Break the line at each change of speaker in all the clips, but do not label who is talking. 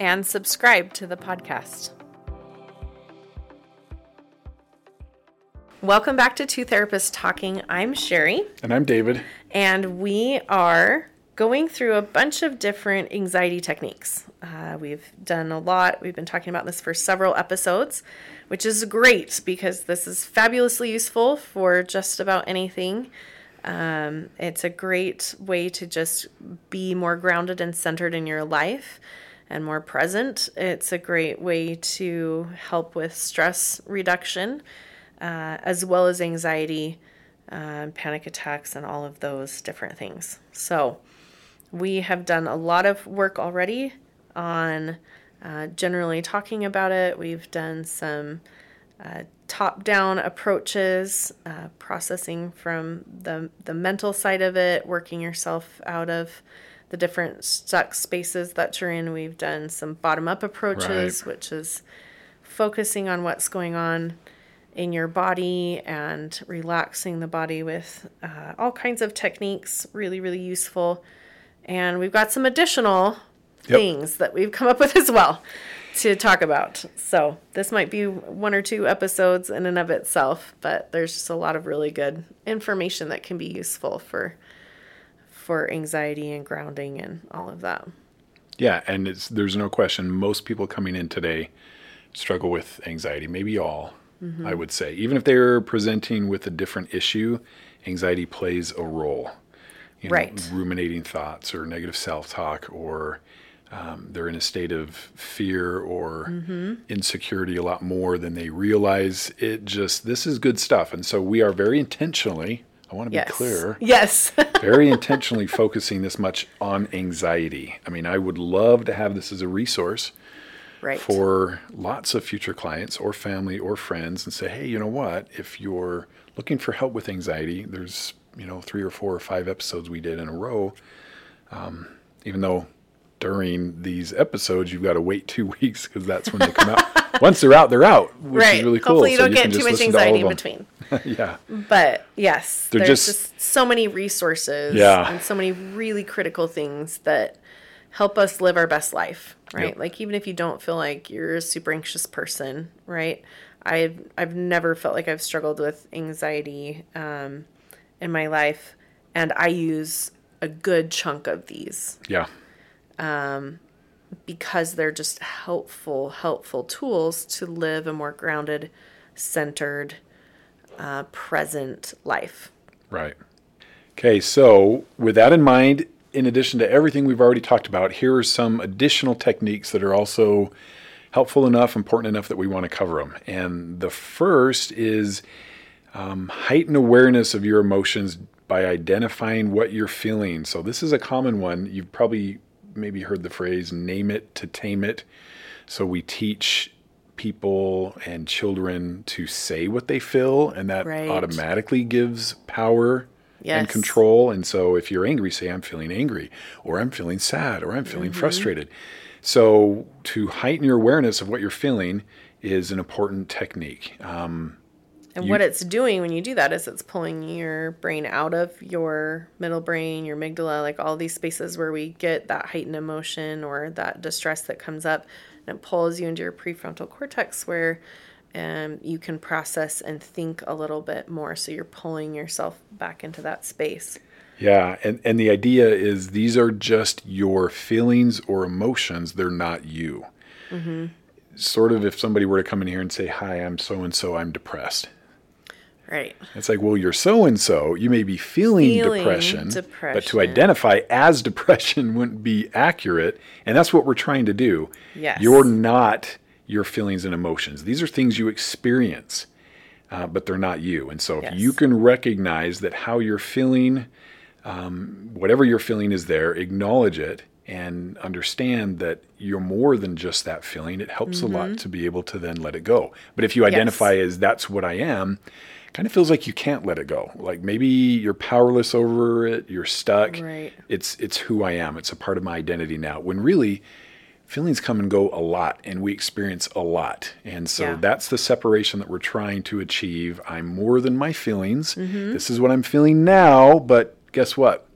and subscribe to the podcast. Welcome back to Two Therapists Talking. I'm Sherry,
And I'm David.
and we are going through a bunch of different anxiety techniques. Uh, we've done a lot. We've been talking about this for several episodes, which is great because this is fabulously useful for just about anything. Um, it's a great way to just be more grounded and centered in your life and more present. It's a great way to help with stress reduction uh, as well as anxiety, uh, panic attacks, and all of those different things. So, we have done a lot of work already on uh, generally talking about it. We've done some uh, top down approaches, uh, processing from the, the mental side of it, working yourself out of the different stuck spaces that you're in. We've done some bottom up approaches,
Right.
which is focusing on what's going on in your body and relaxing the body with uh, all kinds of techniques, really, really useful. And we've got some additional
Yep.
things that we've come up with as well to talk about. So this might be one or two episodes in and of itself, but there's just a lot of really good information that can be useful for for anxiety and grounding and all of that.
Yeah, and it's, there's no question most people coming in today struggle with anxiety, maybe all, I would say. Even if they're presenting with a different issue, anxiety plays a role. You know,
Right.
ruminating thoughts or negative self talk, or um, they're in a state of fear or insecurity a lot more than they realize. It just, this is good stuff. And so we are very intentionally, I want to be
Yes.
clear,
Yes.
very intentionally focusing this much on anxiety. I mean, I would love to have this as a resource
right.
for lots of future clients or family or friends and say, hey, you know what? If you're looking for help with anxiety, there's, you know, three or four or five episodes we did in a row. Um, even though during these episodes, you've got to wait two weeks because that's when they come out. Once they're out, they're out, which
right.
is really cool.
Hopefully you don't
can
get too much anxiety in between.
yeah.
But yes,
They're
there's
just-
just, so many resources
Yeah.
and so many really critical things that help us live our best life, right?
Yep.
Like even if you don't feel like you're a super anxious person, right? I've I've never felt like I've struggled with anxiety um, in my life, and I use a good chunk of these
Yeah.
Because they're just helpful, helpful tools to live a more grounded, centered, uh, present life.
Right. Okay, so with that in mind, in addition to everything we've already talked about, here are some additional techniques that are also helpful enough, important enough that we want to cover them. And the first is um, heighten awareness of your emotions by identifying what you're feeling. So this is a common one. You've probably maybe heard the phrase "name it to tame it." So we teach people and children to say what they feel, and that
Right.
automatically gives power and control. And so if you're angry, say, I'm feeling angry, or I'm feeling sad, or I'm feeling
Mm-hmm.
frustrated. So to heighten your awareness of what you're feeling is an important technique. Um,
And
You-
what it's doing when you do that is it's pulling your brain out of your middle brain, your amygdala, like all these spaces where we get that heightened emotion or that distress that comes up. And it pulls you into your prefrontal cortex where um, you can process and think a little bit more. So you're pulling yourself back into that space.
yeah, and, and the idea is these are just your feelings or emotions, they're not you. Sort of if somebody were to come in here and say, Hi, I'm so and so, I'm depressed.
Right.
It's like, well, you're so and so. You may be feeling,
Feeling
depression, but to identify as depression wouldn't be accurate. And that's what we're trying to do.
Yes.
You're not your feelings and emotions. These are things you experience, uh, but they're not you. And so if
Yes.
you can recognize that how you're feeling, um, whatever you're feeling is there, acknowledge it, and understand that you're more than just that feeling. It helps a lot to be able to then let it go. But if you identify as that's what I am, kind of feels like you can't let it go. Like maybe you're powerless over it, you're stuck.
Right.
It's it's who I am. It's a part of my identity now. When really feelings come and go a lot and we experience a lot. And so
Yeah.
that's the separation that we're trying to achieve. I'm more than my feelings.
Mm-hmm.
This is what I'm feeling now, but guess what?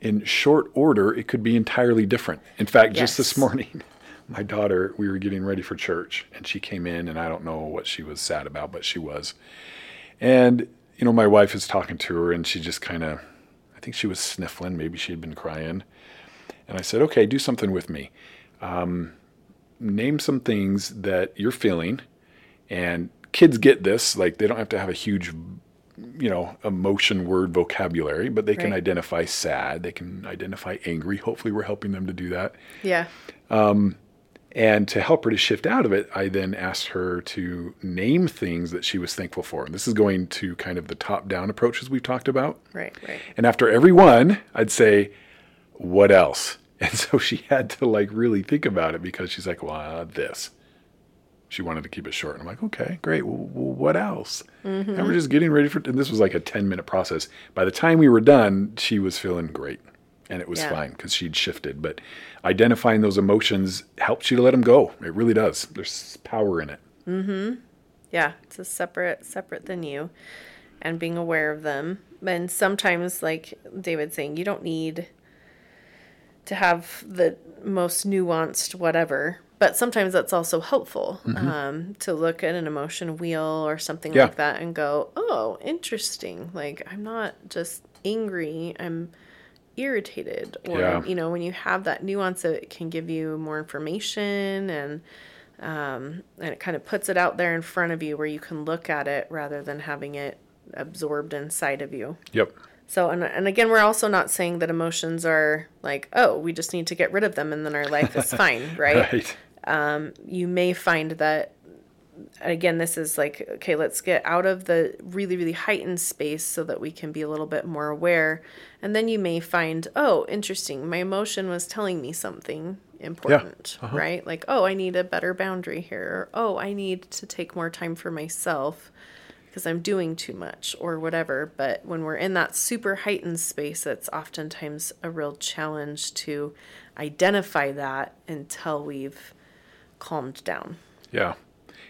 In short order, it could be entirely different. In fact, just this morning, my daughter, we were getting ready for church and she came in and I don't know what she was sad about, but she was. And, you know, my wife is talking to her and she just kind of, I think she was sniffling. Maybe she had been crying. And I said, okay, do something with me. Um, name some things that you're feeling. And kids get this. Like, they don't have to have a huge, you know, emotion word vocabulary, but they can identify sad. They can identify angry. Hopefully, we're helping them to do that.
Yeah.
And to help her to shift out of it, I then asked her to name things that she was thankful for. And this is going to kind of the top down approaches we've talked about.
Right. Right.
And after every one, I'd say, What else? And so she had to like really think about it because she's like, Well, uh, this. She wanted to keep it short. And I'm like, Okay, great. Well, what else? And we're just getting ready for And this was like a 10 minute process. By the time we were done, she was feeling great. And it was
Yeah.
fine because she'd shifted. But identifying those emotions helps you to let them go. It really does. There's power in it.
Yeah, it's a separate separate than you and being aware of them. And sometimes like David saying, you don't need to have the most nuanced whatever. But sometimes that's also helpful um, to look at an emotion wheel or something
Yeah.
like that and go, oh, interesting. Like, I'm not just angry, I'm irritated. Or,
Yeah.
you know, when you have that nuance, it can give you more information and um, and it kind of puts it out there in front of you where you can look at it rather than having it absorbed inside of you.
Yep.
So, and, and again, we're also not saying that emotions are like, oh, we just need to get rid of them and then our life is fine, right?
Right.
You may find that, again, this is like, okay, let's get out of the really, really heightened space so that we can be a little bit more aware. And then you may find, oh, interesting, my emotion was telling me something important, uh-huh. right? Like, oh, I need a better boundary here. Or, oh, I need to take more time for myself because I'm doing too much or whatever. But when we're in that super heightened space, it's oftentimes a real challenge to identify that until we've calmed down.
Yeah.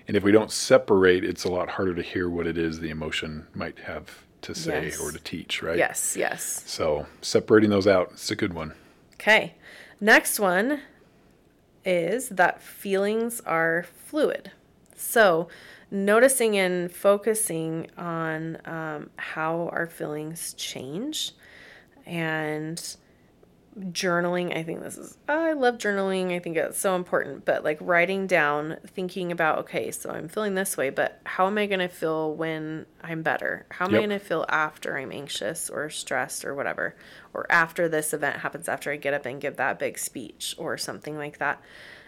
And if we don't separate, it's a lot harder to hear what it is the emotion might have to say
Yes.
or to teach, right?
Yes, yes.
So separating those out, it's a good one.
Okay. Next one is that feelings are fluid. So, noticing and focusing on um, how our feelings change and journaling. I think this is, I love journaling. I think it's so important. But like writing down, thinking about, okay, so I'm feeling this way, but how am I going to feel when I'm better? How am I going to feel after I'm anxious or stressed or whatever? Or after this event happens, after I get up and give that big speech or something like that.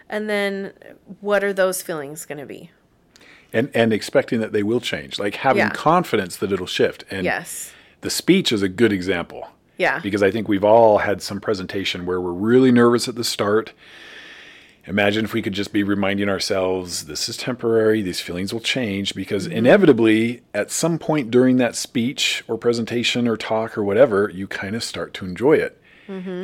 And then what are those feelings going to be?
And and expecting that they will change, like having
Yeah.
confidence that it'll shift. And
Yes.
the speech is a good example.
Yeah.
Because I think we've all had some presentation where we're really nervous at the start. Imagine if we could just be reminding ourselves this is temporary, these feelings will change, because inevitably, at some point during that speech or presentation or talk or whatever, you kind of start to enjoy it.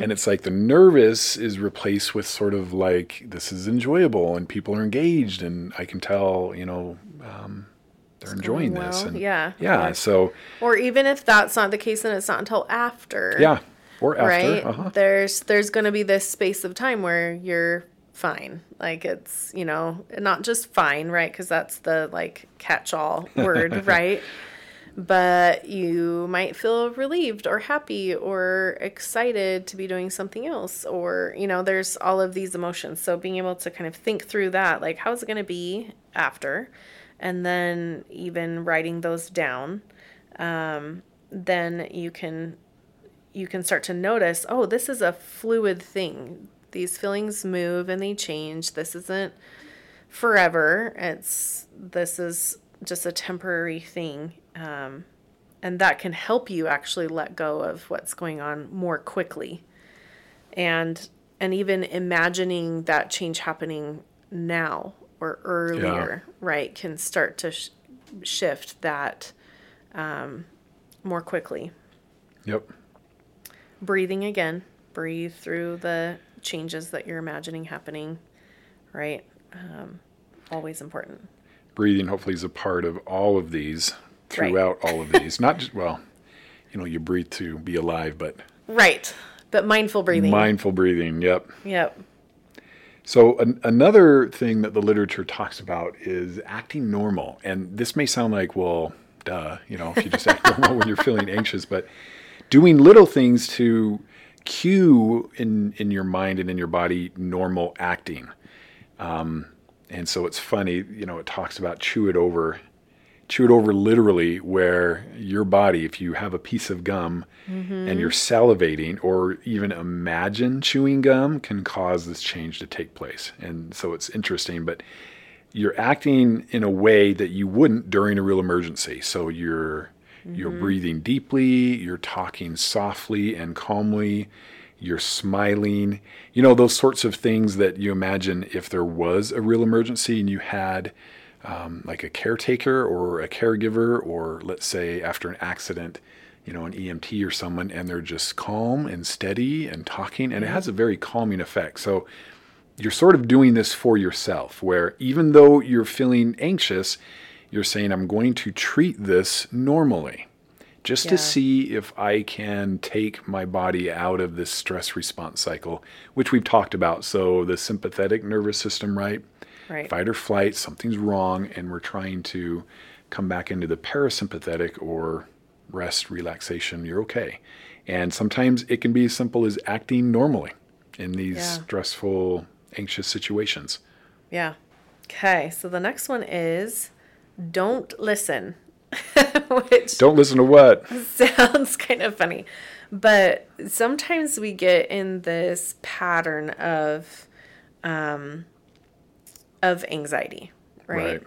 And it's like the nervous is replaced with sort of like this is enjoyable and people are engaged, and I can tell, you know, um, they're enjoying
going
this. And
Yeah.
yeah.
Yeah.
So
Or even if that's not the case, then it's not until after.
yeah, or after.
right
Uh-huh.
there's there's going to be this space of time where you're fine like it's you know not just fine right because that's the like catch-all word right but you might feel relieved or happy or excited to be doing something else or you know there's all of these emotions so being able to kind of think through that like how's it going to be after and then even writing those down um, then you can you can start to notice, oh, this is a fluid thing. These feelings move and they change. This isn't forever. It's this is just a temporary thing. Um, and that can help you actually let go of what's going on more quickly. And and even imagining that change happening now or earlier, right, can start to sh- shift that um, more quickly.
Yep.
Breathing again, breathe through the changes that you're imagining happening, right? Um, always important.
Breathing hopefully is a part of all of these throughout all of these. Not just well, you know, you breathe to be alive, but
Right. But mindful breathing.
mindful breathing. Yep.
yep.
So an, another thing that the literature talks about is acting normal, and this may sound like well, duh, you know, if you just act normal when you're feeling anxious, but doing little things to cue in in your mind and in your body normal acting. Um, and so it's funny, you know, it talks about chew it over, chew it over literally, where your body, if you have a piece of gum mm-hmm. and you're salivating or even imagine chewing gum, can cause this change to take place. And so it's interesting, but you're acting in a way that you wouldn't during a real emergency. So you're you're mm-hmm. breathing deeply, you're talking softly and calmly, you're smiling. You know, those sorts of things that you imagine if there was a real emergency and you had um, like a caretaker or a caregiver, or let's say after an accident, you know, an EMT or someone, and they're just calm and steady and talking, and it has a very calming effect. So you're sort of doing this for yourself, where even though you're feeling anxious, you're saying, I'm going to treat this normally just
Yeah.
to see if I can take my body out of this stress response cycle, which we've talked about. So the sympathetic nervous system, right?
Right.
Fight or flight, something's wrong, and we're trying to come back into the parasympathetic or rest, relaxation, you're okay. And sometimes it can be as simple as acting normally in these
Yeah.
stressful, anxious situations.
Yeah. Okay. So the next one is don't listen, which
Don't listen to what?
sounds kind of funny. But sometimes we get in this pattern of um, of anxiety, right?
Right.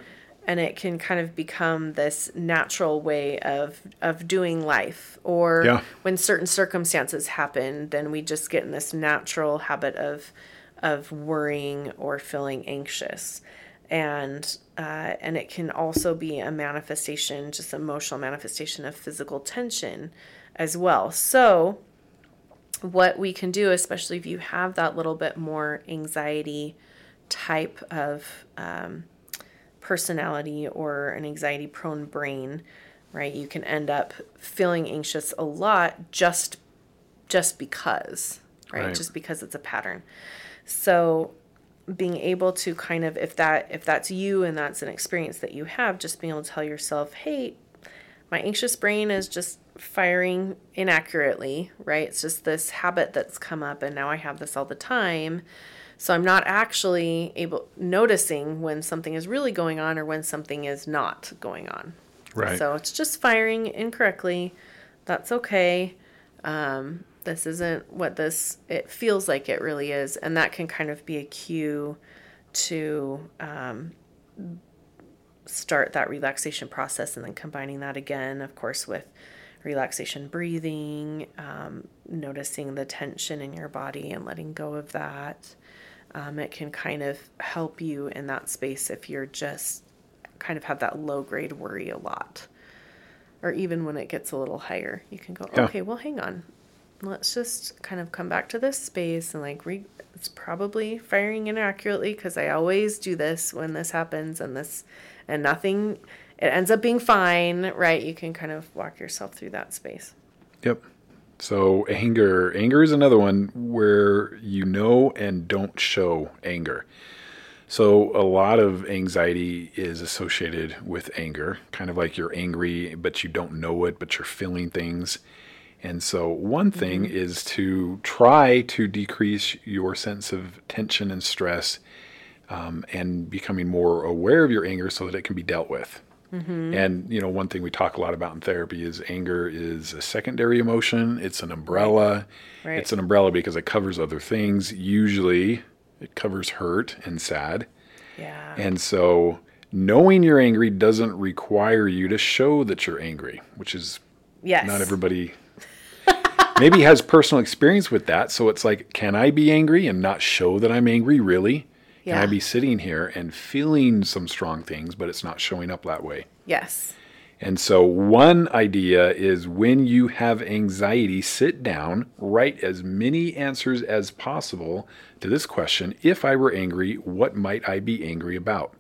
And it can kind of become this natural way of of doing life. Or
Yeah.
when certain circumstances happen, then we just get in this natural habit of of worrying or feeling anxious and uh, and it can also be a manifestation just emotional manifestation of physical tension as well so what we can do especially if you have that little bit more anxiety type of um, personality or an anxiety prone brain right you can end up feeling anxious a lot just just because right,
Right.
just because it's a pattern. So being able to kind of if that if that's you and that's an experience that you have just being able to tell yourself hey my anxious brain is just firing inaccurately right? It's just this habit that's come up and now i have this all the time so i'm not actually able noticing when something is really going on or when something is not going on.
Right.
so it's just firing incorrectly. That's okay. Um, this isn't what this it feels like it really is. And that can kind of be a cue to um, start that relaxation process and then combining that again of course with relaxation breathing um, noticing the tension in your body and letting go of that um, it can kind of help you in that space if you're just kind of have that low grade worry a lot or even when it gets a little higher you can go
Yeah.
okay well hang on let's just kind of come back to this space and like re- it's probably firing inaccurately because i always do this when this happens and this and nothing it ends up being fine right you can kind of walk yourself through that space
Yep. So anger, anger is another one where you know and don't show anger. So a lot of anxiety is associated with anger, kind of like you're angry, but you don't know it, but you're feeling things. And so one thing is to try to decrease your sense of tension and stress um, and becoming more aware of your anger so that it can be dealt with. Mm-hmm. And you know, one thing we talk a lot about in therapy is anger is a secondary emotion. It's an umbrella.
Right.
It's an umbrella because it covers other things. Usually, it covers hurt and sad.
yeah
And so, knowing you're angry doesn't require you to show that you're angry, which is
yes
not everybody maybe has personal experience with that. So it's like, can I be angry and not show that I'm angry really? Can I
Yeah.
be sitting here and feeling some strong things, but it's not showing up that way?
Yes.
And so, one idea is when you have anxiety, sit down, write as many answers as possible to this question If I were angry, what might I be angry about?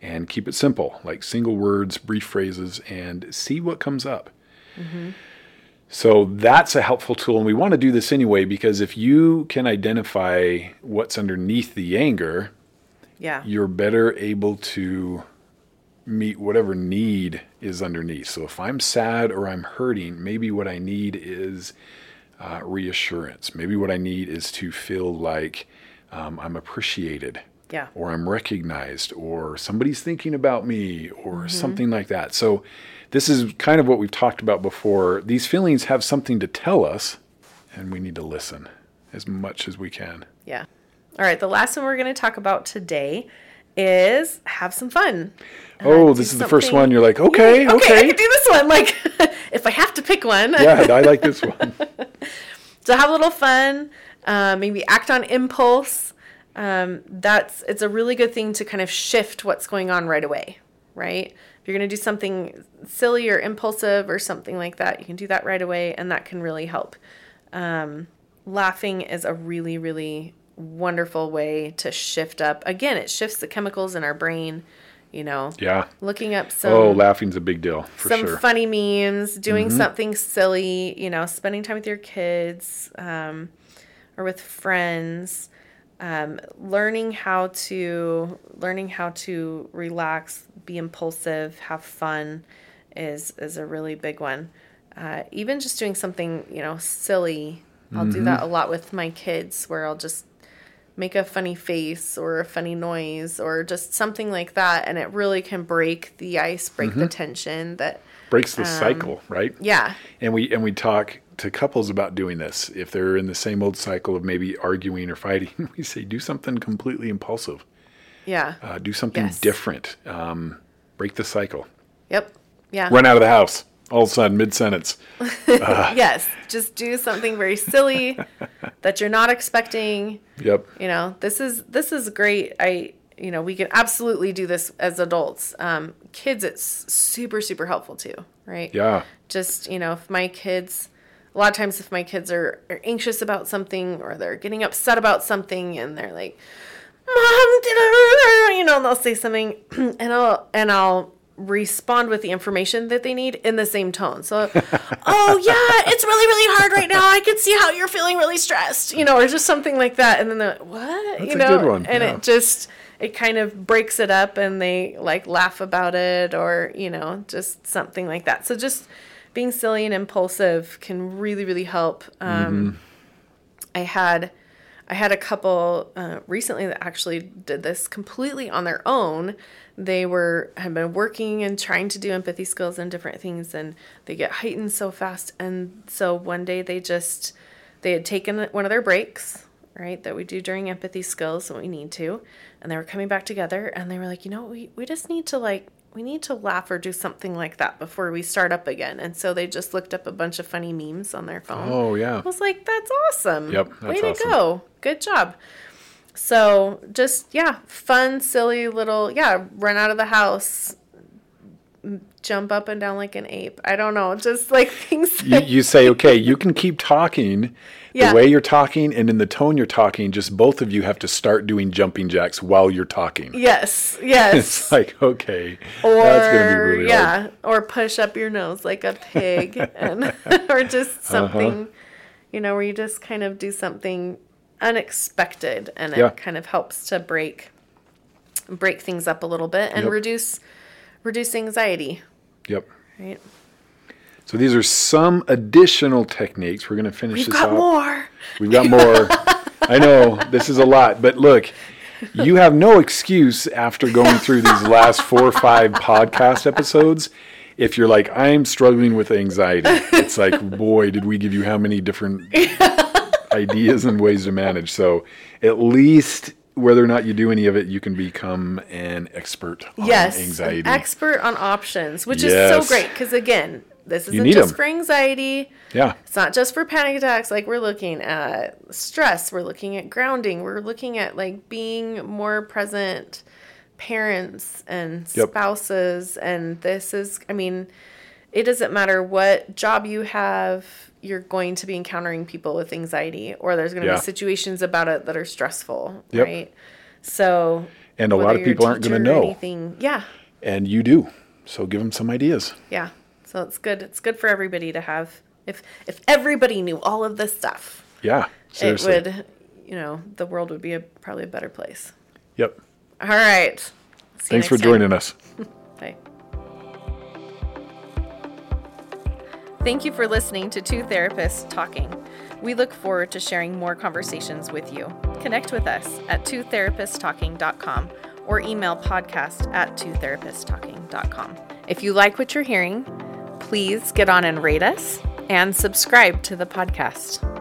And keep it simple, like single words, brief phrases, and see what comes up. Mm-hmm. So, that's a helpful tool. And we want to do this anyway because if you can identify what's underneath the anger,
Yeah.
you're better able to meet whatever need is underneath. So if I'm sad or I'm hurting, maybe what I need is uh, reassurance. Maybe what I need is to feel like um, I'm appreciated
Yeah.
or I'm recognized or somebody's thinking about me or something like that. So this is kind of what we've talked about before. These feelings have something to tell us and we need to listen as much as we can.
Yeah. All right. The last one we're going to talk about today is have some fun. Uh,
Oh, this is the first one. You're like, okay,
I
okay.
can do this one. Like, if I have to pick one.
Yeah, I like this one.
So have a little fun. Uh, maybe act on impulse. Um, that's it's a really good thing to kind of shift what's going on right away, right? If you're going to do something silly or impulsive or something like that, you can do that right away, and that can really help. Um, laughing is a really, really wonderful way to shift up. Again, it shifts the chemicals in our brain. You know,
Yeah.
looking up some
Oh, laughing's a big deal for
some
sure. Mm-hmm.
funny memes, doing something silly, you know, spending time with your kids um, or with friends, um, learning how to learning how to relax, be impulsive, have fun is is a really big one. Uh, even just doing something, you know, silly. I'll do
Mm-hmm.
that a lot with my kids, where I'll just make a funny face or a funny noise or just something like that and it really can break the ice break
Mm-hmm.
the tension that
Breaks
um,
the cycle, right?
yeah
And we and we talk to couples about doing this. If they're in the same old cycle of maybe arguing or fighting, we say do something completely impulsive.
yeah
Uh, do something
Yes.
different. Um, break the cycle.
yep yeah
Run out of the house. All of a sudden, mid sentence.
yes just do something very silly that you're not expecting
Yep.
you know this is this is great i you know we can absolutely do this as adults um, kids it's super super helpful too right
Yeah.
just you know if my kids a lot of times if my kids are, are anxious about something or they're getting upset about something and they're like mom da-da-da-da," you know and they'll say something and i'll and i'll respond with the information that they need in the same tone. So oh yeah it's really really hard right now. I can see how you're feeling really stressed you know or just something like that. And then they're like, what?
That's
you
a
know?
good one,
and
yeah.
it just it kind of breaks it up and they like laugh about it or you know just something like that. So just being silly and impulsive can really really help. Um, i had i had a couple uh, recently that actually did this completely on their own. They were had been working and trying to do empathy skills and different things and they get heightened so fast. And so one day they just they had taken one of their breaks right that we do during empathy skills when we need to and they were coming back together and they were like you know we, we just need to like we need to laugh or do something like that before we start up again and so they just looked up a bunch of funny memes on their phone
Oh, yeah.
I was like, that's awesome.
Yep,
Way to
awesome.
go. Good job. So just, yeah, fun, silly little, yeah, run out of the house, jump up and down like an ape. I don't know. Just like things.
You, you say, okay, you can keep talking
Yeah.
the way you're talking and in the tone you're talking, just both of you have to start doing jumping jacks while you're talking.
yes, yes.
It's like, okay,
or
that's going to be really
yeah,
hard.
or push up your nose like a pig, and or just
Uh-huh.
something, you know, where you just kind of do something unexpected, and it kind of helps to break break things up a little bit and
Yep.
reduce reduce anxiety.
Yep.
Right?
So these are some additional techniques. We're going to finish
We've
this
got
off.
more.
We've got more. I know this is a lot, but look, you have no excuse after going through these last four or five podcast episodes. If you're like, I'm struggling with anxiety, it's like, boy, did we give you how many different ideas and ways to manage. So at least whether or not you do any of it, you can become an expert on
Yes,
anxiety.
an expert on options, which is so great because again, this isn't just
'em.
for anxiety.
Yeah.
It's not just for panic attacks. Like we're looking at stress, we're looking at grounding, we're looking at like being more present parents and
Yep.
spouses. And this is, I mean, it doesn't matter what job you have, you're going to be encountering people with anxiety, or there's going to
Yeah.
be situations about it that are stressful,
Yep.
right? So,
And a lot of people aren't going to know.
Anything, yeah,
And you do. So give them some ideas.
yeah. So it's good. It's good for everybody to have. If if everybody knew all of this stuff,
Yeah. Seriously.
it would, you know, the world would be a probably a better place.
Yep.
All right. See you
Thanks for
time.
joining us.
Bye. Thank you for listening to Two Therapists Talking. We look forward to sharing more conversations with you. Connect with us at twotherapisttalking.com or email podcast at twotherapisttalking.com. If you like what you're hearing, please get on and rate us and subscribe to the podcast.